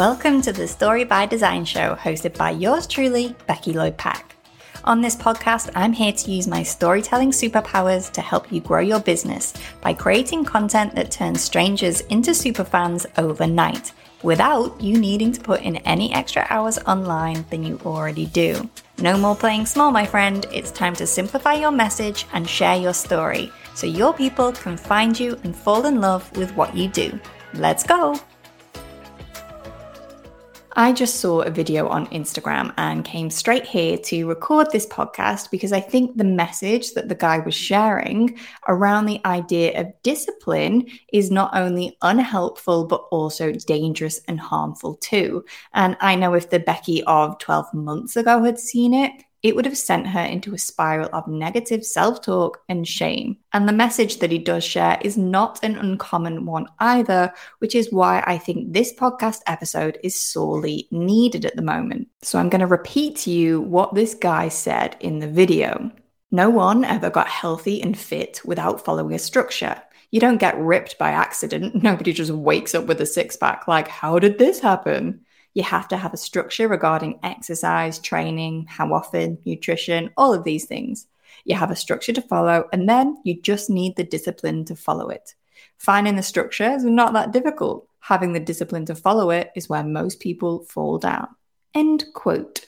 Welcome to the Story by Design show, hosted by yours truly, Becky Lloyd Pack. On this podcast, I'm here to use my storytelling superpowers to help you grow your business by creating content that turns strangers into superfans overnight without you needing to put in any extra hours online than you already do. No more playing small, my friend. It's time to simplify your message and share your story so your people can find you and fall in love with what you do. Let's go! I just saw a video on Instagram and came straight here to record this podcast because I think the message that the guy was sharing around the idea of discipline is not only unhelpful, but also dangerous and harmful too. And I know if the Becky of 12 months ago had seen it, it would have sent her into a spiral of negative self talk and shame. And the message that he does share is not an uncommon one either, which is why I think this podcast episode is sorely needed at the moment. So I'm going to repeat to you what this guy said in the video. No one ever got healthy and fit without following a structure. You don't get ripped by accident. Nobody just wakes up with a six pack. Like, how did this happen? You have to have a structure regarding exercise, training, how often, nutrition, all of these things. You have a structure to follow, and then you just need the discipline to follow it. Finding the structure is not that difficult. Having the discipline to follow it is where most people fall down. End quote.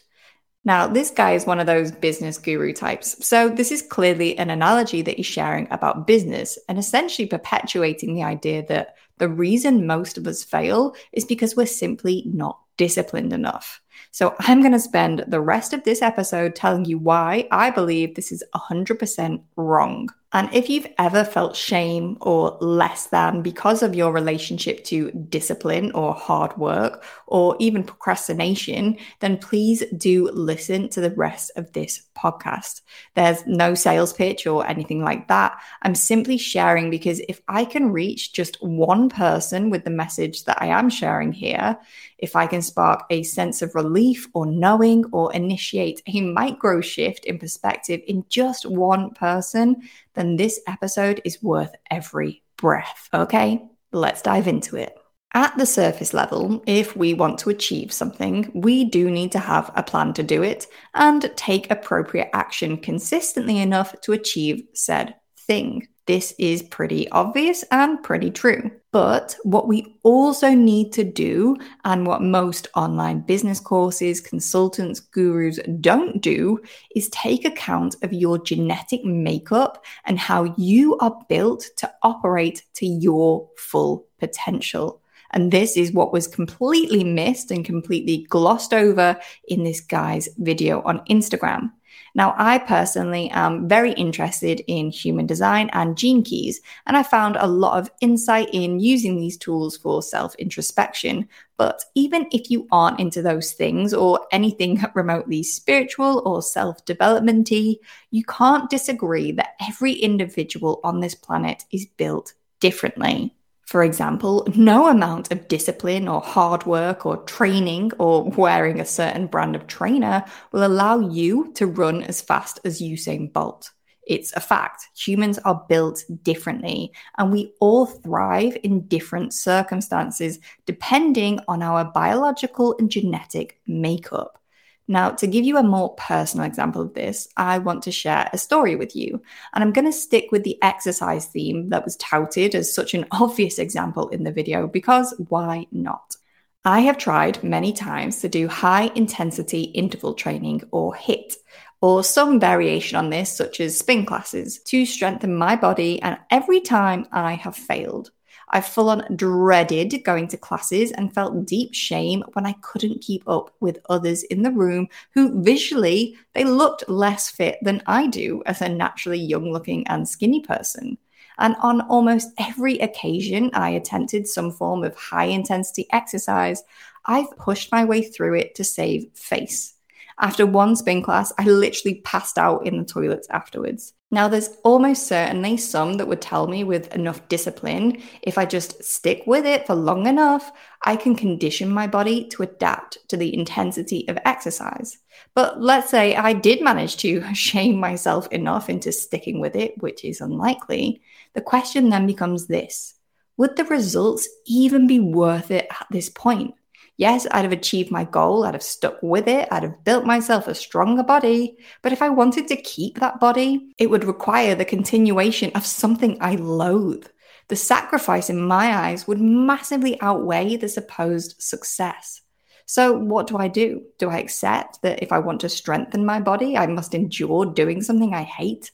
Now, this guy is one of those business guru types. So, this is clearly an analogy that he's sharing about business and essentially perpetuating the idea that the reason most of us fail is because we're simply not disciplined enough. So I'm going to spend the rest of this episode telling you why I believe this is 100% wrong. And if you've ever felt shame or less than because of your relationship to discipline or hard work or even procrastination, then please do listen to the rest of this podcast. There's no sales pitch or anything like that. I'm simply sharing because if I can reach just one person with the message that I am sharing here, if I can spark a sense of relief or knowing or initiate a micro shift in perspective in just one person, then this episode is worth every breath. Okay, let's dive into it. At the surface level, if we want to achieve something, we do need to have a plan to do it and take appropriate action consistently enough to achieve said thing. This is pretty obvious and pretty true. But what we also need to do, and what most online business courses, consultants, gurus don't do, is take account of your genetic makeup and how you are built to operate to your full potential. And this is what was completely missed and completely glossed over in this guy's video on Instagram. Now, I personally am very interested in human design and gene keys, and I found a lot of insight in using these tools for self introspection. But even if you aren't into those things or anything remotely spiritual or self developmenty, you can't disagree that every individual on this planet is built differently. For example, no amount of discipline or hard work or training or wearing a certain brand of trainer will allow you to run as fast as Usain Bolt. It's a fact. Humans are built differently, and we all thrive in different circumstances depending on our biological and genetic makeup. Now, to give you a more personal example of this, I want to share a story with you. And I'm going to stick with the exercise theme that was touted as such an obvious example in the video because why not? I have tried many times to do high intensity interval training or HIIT, or some variation on this, such as spin classes, to strengthen my body, and every time I have failed. I full on dreaded going to classes and felt deep shame when I couldn't keep up with others in the room who visually they looked less fit than I do as a naturally young looking and skinny person. And on almost every occasion I attempted some form of high intensity exercise, I've pushed my way through it to save face. After one spin class, I literally passed out in the toilets afterwards. Now, there's almost certainly some that would tell me with enough discipline, if I just stick with it for long enough, I can condition my body to adapt to the intensity of exercise. But let's say I did manage to shame myself enough into sticking with it, which is unlikely. The question then becomes this Would the results even be worth it at this point? Yes, I'd have achieved my goal, I'd have stuck with it, I'd have built myself a stronger body. But if I wanted to keep that body, it would require the continuation of something I loathe. The sacrifice in my eyes would massively outweigh the supposed success. So, what do I do? Do I accept that if I want to strengthen my body, I must endure doing something I hate?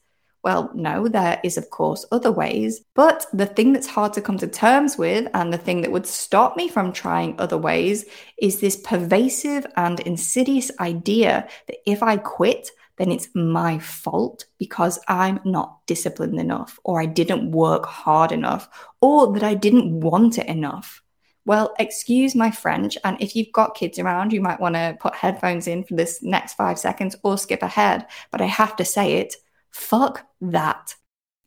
Well, no, there is, of course, other ways. But the thing that's hard to come to terms with, and the thing that would stop me from trying other ways, is this pervasive and insidious idea that if I quit, then it's my fault because I'm not disciplined enough, or I didn't work hard enough, or that I didn't want it enough. Well, excuse my French. And if you've got kids around, you might want to put headphones in for this next five seconds or skip ahead. But I have to say it fuck that.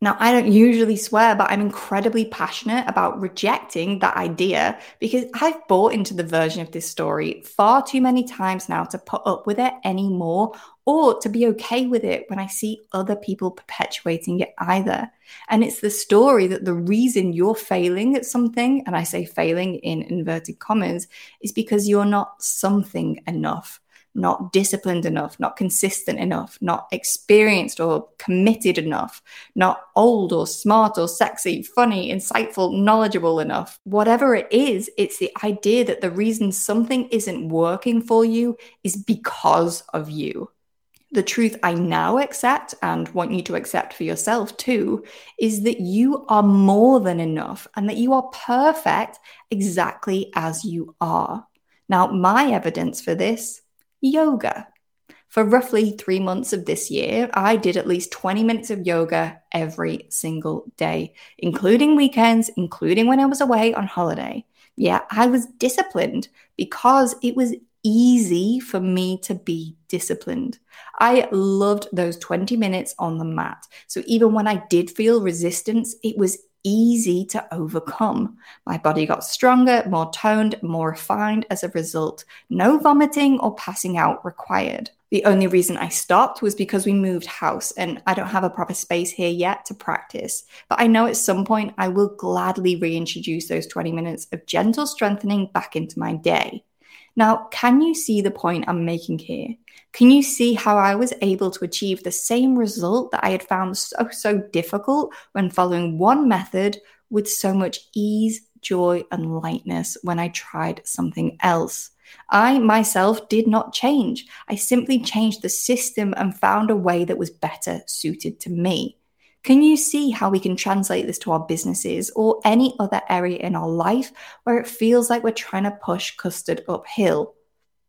Now, I don't usually swear, but I'm incredibly passionate about rejecting that idea because I've bought into the version of this story far too many times now to put up with it anymore or to be okay with it when I see other people perpetuating it either. And it's the story that the reason you're failing at something, and I say failing in inverted commas, is because you're not something enough not disciplined enough, not consistent enough, not experienced or committed enough, not old or smart or sexy, funny, insightful, knowledgeable enough. Whatever it is, it's the idea that the reason something isn't working for you is because of you. The truth I now accept and want you to accept for yourself too is that you are more than enough and that you are perfect exactly as you are. Now, my evidence for this yoga. For roughly three months of this year, I did at least 20 minutes of yoga every single day, including weekends, including when I was away on holiday. Yeah, I was disciplined because it was easy for me to be disciplined. I loved those 20 minutes on the mat. So even when I did feel resistance, it was easy to overcome. My body got stronger, more toned, more refined as a result. No vomiting or passing out required. The only reason I stopped was because we moved house and I don't have a proper space here yet to practice. But I know at some point I will gladly reintroduce those 20 minutes of gentle strengthening back into my day. Now, can you see the point I'm making here? Can you see how I was able to achieve the same result that I had found so, so difficult when following one method with so much ease, joy, and lightness when I tried something else? I myself did not change. I simply changed the system and found a way that was better suited to me. Can you see how we can translate this to our businesses or any other area in our life where it feels like we're trying to push custard uphill?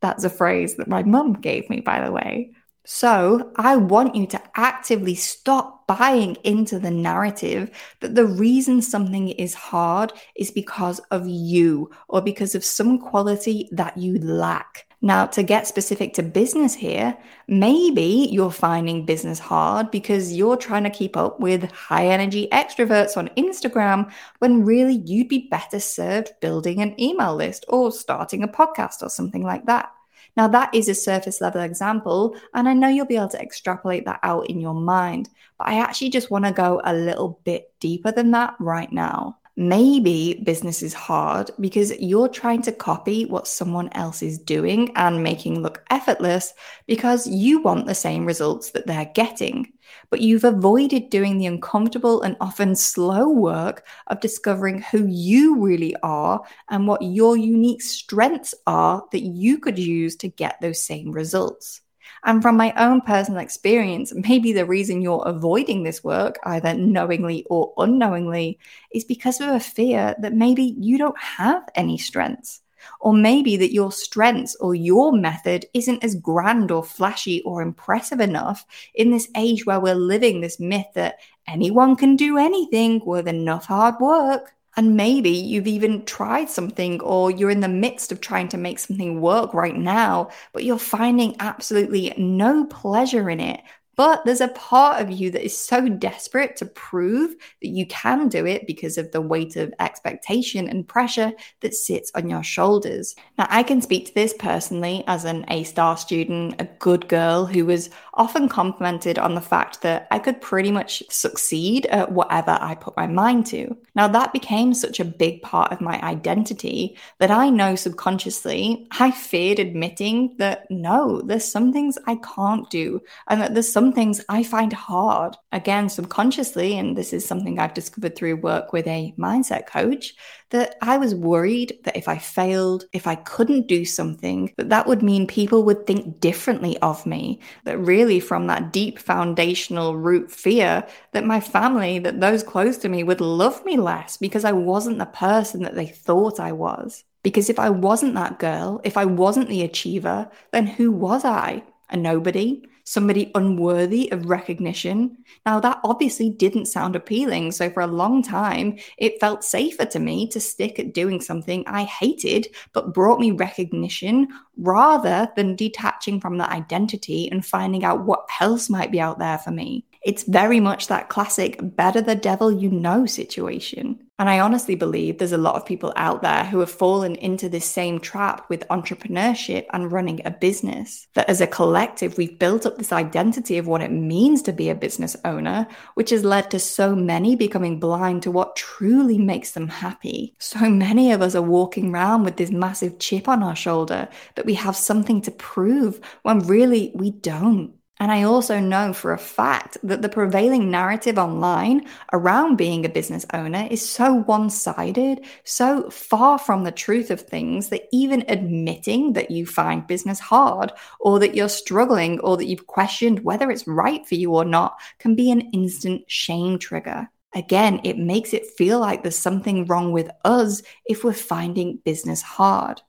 That's a phrase that my mum gave me, by the way. So, I want you to actively stop buying into the narrative that the reason something is hard is because of you or because of some quality that you lack. Now, to get specific to business here, maybe you're finding business hard because you're trying to keep up with high energy extroverts on Instagram when really you'd be better served building an email list or starting a podcast or something like that. Now, that is a surface level example, and I know you'll be able to extrapolate that out in your mind, but I actually just want to go a little bit deeper than that right now. Maybe business is hard because you're trying to copy what someone else is doing and making look effortless because you want the same results that they're getting. But you've avoided doing the uncomfortable and often slow work of discovering who you really are and what your unique strengths are that you could use to get those same results. And from my own personal experience, maybe the reason you're avoiding this work, either knowingly or unknowingly, is because of a fear that maybe you don't have any strengths. Or maybe that your strengths or your method isn't as grand or flashy or impressive enough in this age where we're living this myth that anyone can do anything with enough hard work. And maybe you've even tried something or you're in the midst of trying to make something work right now, but you're finding absolutely no pleasure in it. But there's a part of you that is so desperate to prove that you can do it because of the weight of expectation and pressure that sits on your shoulders. Now, I can speak to this personally as an A star student, a good girl who was often complimented on the fact that I could pretty much succeed at whatever I put my mind to. Now, that became such a big part of my identity that I know subconsciously I feared admitting that no, there's some things I can't do, and that there's some things I find hard. Again, subconsciously, and this is something I've discovered through work with a mindset coach, that I was worried that if I failed, if I couldn't do something, that that would mean people would think differently of me. That really, from that deep foundational root fear, that my family, that those close to me would love me less because I wasn't the person that they thought I was. Because if I wasn't that girl, if I wasn't the achiever, then who was I? A nobody? somebody unworthy of recognition. Now, that obviously didn't sound appealing. So, for a long time, it felt safer to me to stick at doing something I hated, but brought me recognition rather than detaching from that identity and finding out what else might be out there for me. It's very much that classic better the devil you know situation. And I honestly believe there's a lot of people out there who have fallen into this same trap with entrepreneurship and running a business. That as a collective, we've built up this identity of what it means to be a business owner, which has led to so many becoming blind to what truly makes them happy. So many of us are walking around with this massive chip on our shoulder that we have something to prove when really we don't. And I also know for a fact that the prevailing narrative online around being a business owner is so one sided, so far from the truth of things that even admitting that you find business hard or that you're struggling or that you've questioned whether it's right for you or not can be an instant shame trigger. Again, it makes it feel like there's something wrong with us if we're finding business hard.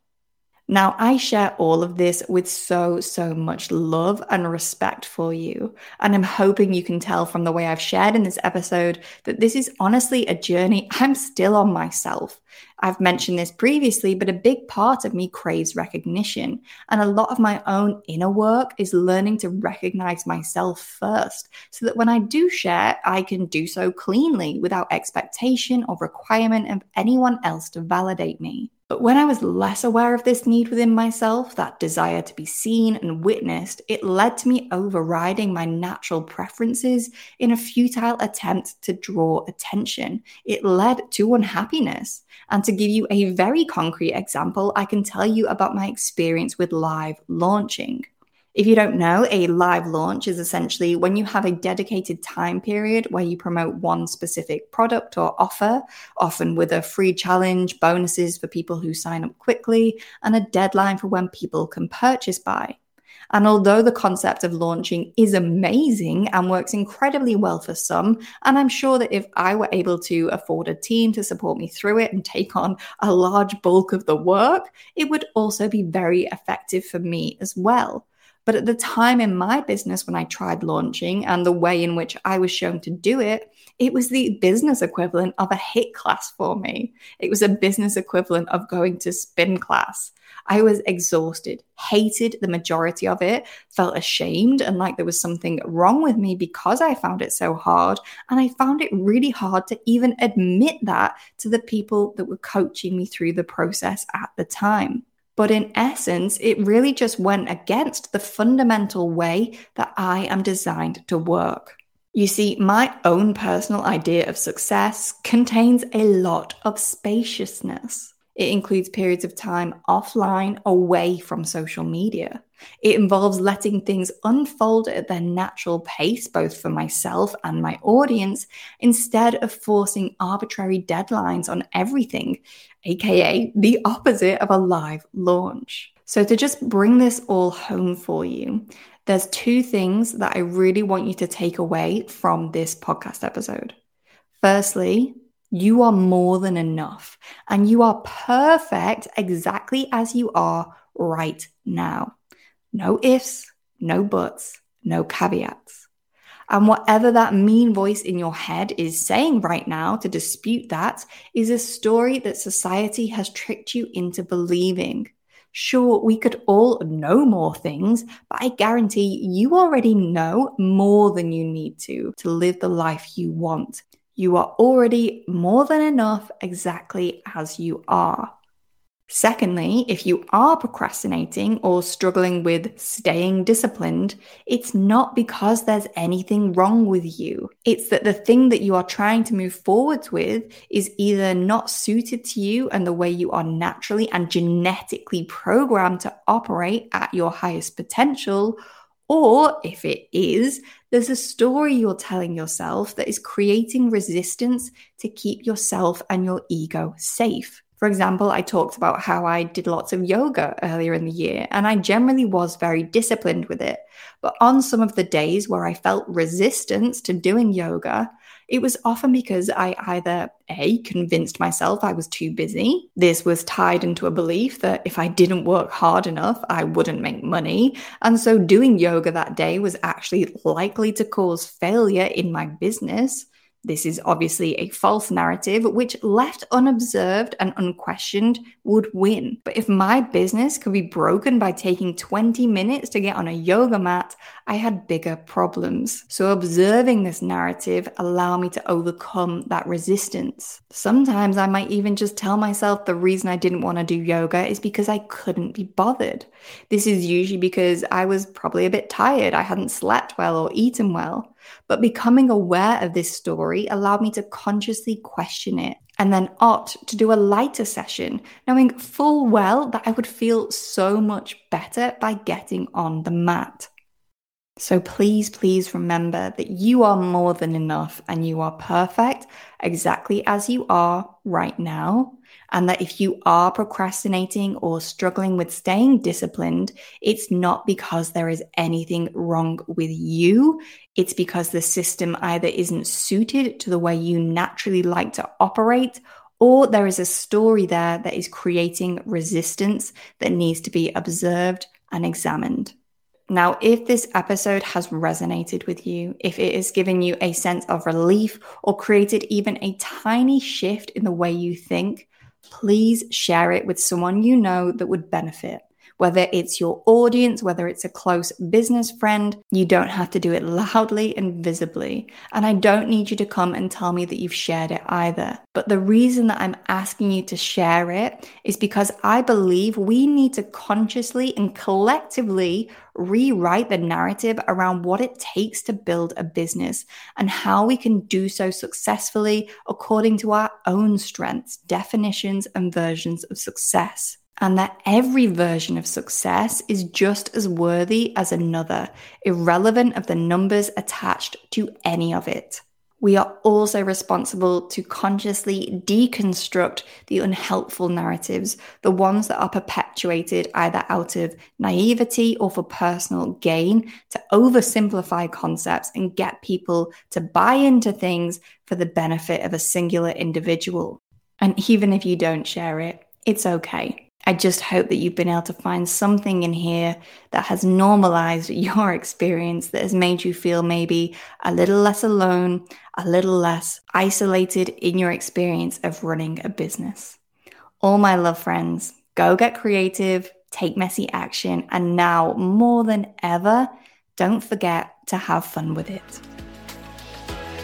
Now, I share all of this with so, so much love and respect for you. And I'm hoping you can tell from the way I've shared in this episode that this is honestly a journey I'm still on myself. I've mentioned this previously, but a big part of me craves recognition. And a lot of my own inner work is learning to recognize myself first so that when I do share, I can do so cleanly without expectation or requirement of anyone else to validate me. But when I was less aware of this need within myself, that desire to be seen and witnessed, it led to me overriding my natural preferences in a futile attempt to draw attention. It led to unhappiness. And to give you a very concrete example, I can tell you about my experience with live launching. If you don't know, a live launch is essentially when you have a dedicated time period where you promote one specific product or offer, often with a free challenge, bonuses for people who sign up quickly, and a deadline for when people can purchase by. And although the concept of launching is amazing and works incredibly well for some, and I'm sure that if I were able to afford a team to support me through it and take on a large bulk of the work, it would also be very effective for me as well. But at the time in my business, when I tried launching and the way in which I was shown to do it, it was the business equivalent of a HIIT class for me. It was a business equivalent of going to spin class. I was exhausted, hated the majority of it, felt ashamed and like there was something wrong with me because I found it so hard. And I found it really hard to even admit that to the people that were coaching me through the process at the time. But in essence, it really just went against the fundamental way that I am designed to work. You see, my own personal idea of success contains a lot of spaciousness. It includes periods of time offline, away from social media. It involves letting things unfold at their natural pace, both for myself and my audience, instead of forcing arbitrary deadlines on everything, aka the opposite of a live launch. So, to just bring this all home for you, there's two things that I really want you to take away from this podcast episode. Firstly, you are more than enough and you are perfect exactly as you are right now. No ifs, no buts, no caveats. And whatever that mean voice in your head is saying right now to dispute that is a story that society has tricked you into believing. Sure, we could all know more things, but I guarantee you already know more than you need to to live the life you want. You are already more than enough exactly as you are. Secondly, if you are procrastinating or struggling with staying disciplined, it's not because there's anything wrong with you. It's that the thing that you are trying to move forwards with is either not suited to you and the way you are naturally and genetically programmed to operate at your highest potential, or if it is, there's a story you're telling yourself that is creating resistance to keep yourself and your ego safe. For example, I talked about how I did lots of yoga earlier in the year, and I generally was very disciplined with it. But on some of the days where I felt resistance to doing yoga, it was often because I either A, convinced myself I was too busy. This was tied into a belief that if I didn't work hard enough, I wouldn't make money. And so doing yoga that day was actually likely to cause failure in my business. This is obviously a false narrative, which left unobserved and unquestioned would win. But if my business could be broken by taking 20 minutes to get on a yoga mat, I had bigger problems. So observing this narrative allowed me to overcome that resistance. Sometimes I might even just tell myself the reason I didn't want to do yoga is because I couldn't be bothered. This is usually because I was probably a bit tired, I hadn't slept well or eaten well. But becoming aware of this story allowed me to consciously question it and then opt to do a lighter session, knowing full well that I would feel so much better by getting on the mat. So please, please remember that you are more than enough and you are perfect exactly as you are right now and that if you are procrastinating or struggling with staying disciplined, it's not because there is anything wrong with you. It's because the system either isn't suited to the way you naturally like to operate or there is a story there that is creating resistance that needs to be observed and examined. Now, if this episode has resonated with you, if it has given you a sense of relief or created even a tiny shift in the way you think, please share it with someone you know that would benefit. Whether it's your audience, whether it's a close business friend, you don't have to do it loudly and visibly. And I don't need you to come and tell me that you've shared it either. But the reason that I'm asking you to share it is because I believe we need to consciously and collectively rewrite the narrative around what it takes to build a business and how we can do so successfully according to our own strengths, definitions, and versions of success and that every version of success is just as worthy as another, irrelevant of the numbers attached to any of it. We are also responsible to consciously deconstruct the unhelpful narratives, the ones that are perpetuated either out of naivety or for personal gain, to oversimplify concepts and get people to buy into things for the benefit of a singular individual. And even if you don't share it, it's okay. I just hope that you've been able to find something in here that has normalized your experience, that has made you feel maybe a little less alone, a little less isolated in your experience of running a business. All my love friends, go get creative, take messy action, and now more than ever, don't forget to have fun with it.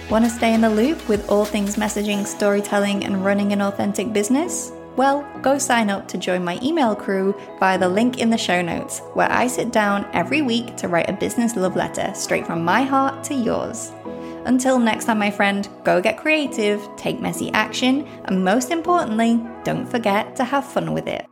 Want to stay in the loop with all things messaging, storytelling, and running an authentic business? Well, go sign up to join my email crew via the link in the show notes, where I sit down every week to write a business love letter straight from my heart to yours. Until next time, my friend, go get creative, take messy action, and most importantly, don't forget to have fun with it.